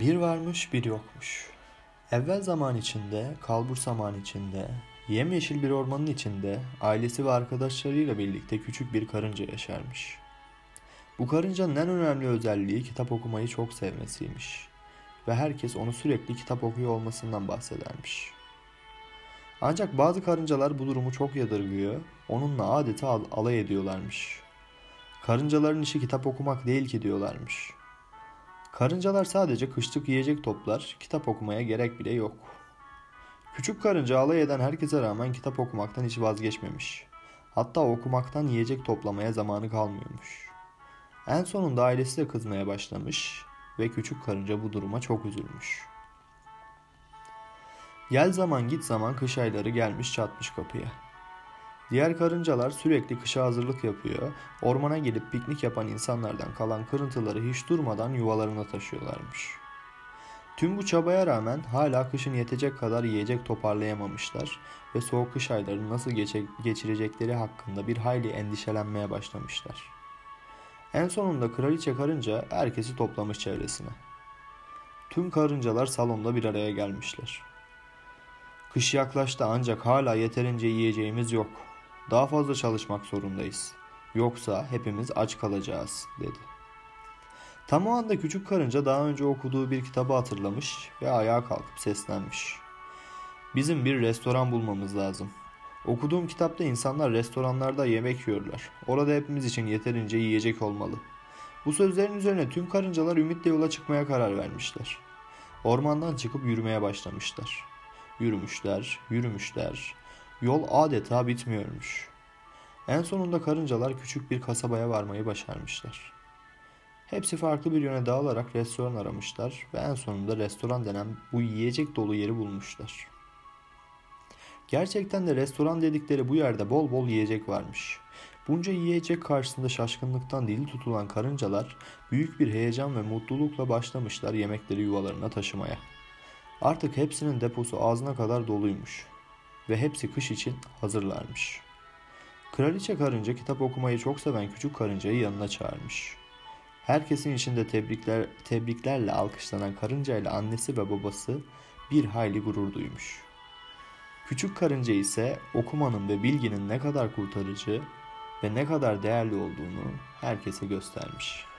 Bir varmış bir yokmuş. Evvel zaman içinde, kalbur zaman içinde, yemyeşil bir ormanın içinde ailesi ve arkadaşlarıyla birlikte küçük bir karınca yaşarmış. Bu karıncanın en önemli özelliği kitap okumayı çok sevmesiymiş. Ve herkes onu sürekli kitap okuyor olmasından bahsedermiş. Ancak bazı karıncalar bu durumu çok yadırgıyor, onunla adeta alay ediyorlarmış. Karıncaların işi kitap okumak değil ki diyorlarmış. Karıncalar sadece kışlık yiyecek toplar, kitap okumaya gerek bile yok. Küçük karınca alay eden herkese rağmen kitap okumaktan hiç vazgeçmemiş. Hatta okumaktan yiyecek toplamaya zamanı kalmıyormuş. En sonunda ailesi de kızmaya başlamış ve küçük karınca bu duruma çok üzülmüş. Gel zaman git zaman kış ayları gelmiş çatmış kapıya. Diğer karıncalar sürekli kışa hazırlık yapıyor, ormana gelip piknik yapan insanlardan kalan kırıntıları hiç durmadan yuvalarına taşıyorlarmış. Tüm bu çabaya rağmen hala kışın yetecek kadar yiyecek toparlayamamışlar ve soğuk kış aylarını nasıl geçirecekleri hakkında bir hayli endişelenmeye başlamışlar. En sonunda kraliçe karınca herkesi toplamış çevresine. Tüm karıncalar salonda bir araya gelmişler. Kış yaklaştı ancak hala yeterince yiyeceğimiz yok daha fazla çalışmak zorundayız. Yoksa hepimiz aç kalacağız dedi. Tam o anda küçük karınca daha önce okuduğu bir kitabı hatırlamış ve ayağa kalkıp seslenmiş. Bizim bir restoran bulmamız lazım. Okuduğum kitapta insanlar restoranlarda yemek yiyorlar. Orada hepimiz için yeterince yiyecek olmalı. Bu sözlerin üzerine tüm karıncalar ümitle yola çıkmaya karar vermişler. Ormandan çıkıp yürümeye başlamışlar. Yürümüşler, yürümüşler, Yol adeta bitmiyormuş. En sonunda karıncalar küçük bir kasabaya varmayı başarmışlar. Hepsi farklı bir yöne dağılarak restoran aramışlar ve en sonunda restoran denen bu yiyecek dolu yeri bulmuşlar. Gerçekten de restoran dedikleri bu yerde bol bol yiyecek varmış. Bunca yiyecek karşısında şaşkınlıktan dili tutulan karıncalar büyük bir heyecan ve mutlulukla başlamışlar yemekleri yuvalarına taşımaya. Artık hepsinin deposu ağzına kadar doluymuş ve hepsi kış için hazırlarmış. Kraliçe karınca kitap okumayı çok seven küçük karıncayı yanına çağırmış. Herkesin içinde tebrikler, tebriklerle alkışlanan karınca ile annesi ve babası bir hayli gurur duymuş. Küçük karınca ise okumanın ve bilginin ne kadar kurtarıcı ve ne kadar değerli olduğunu herkese göstermiş.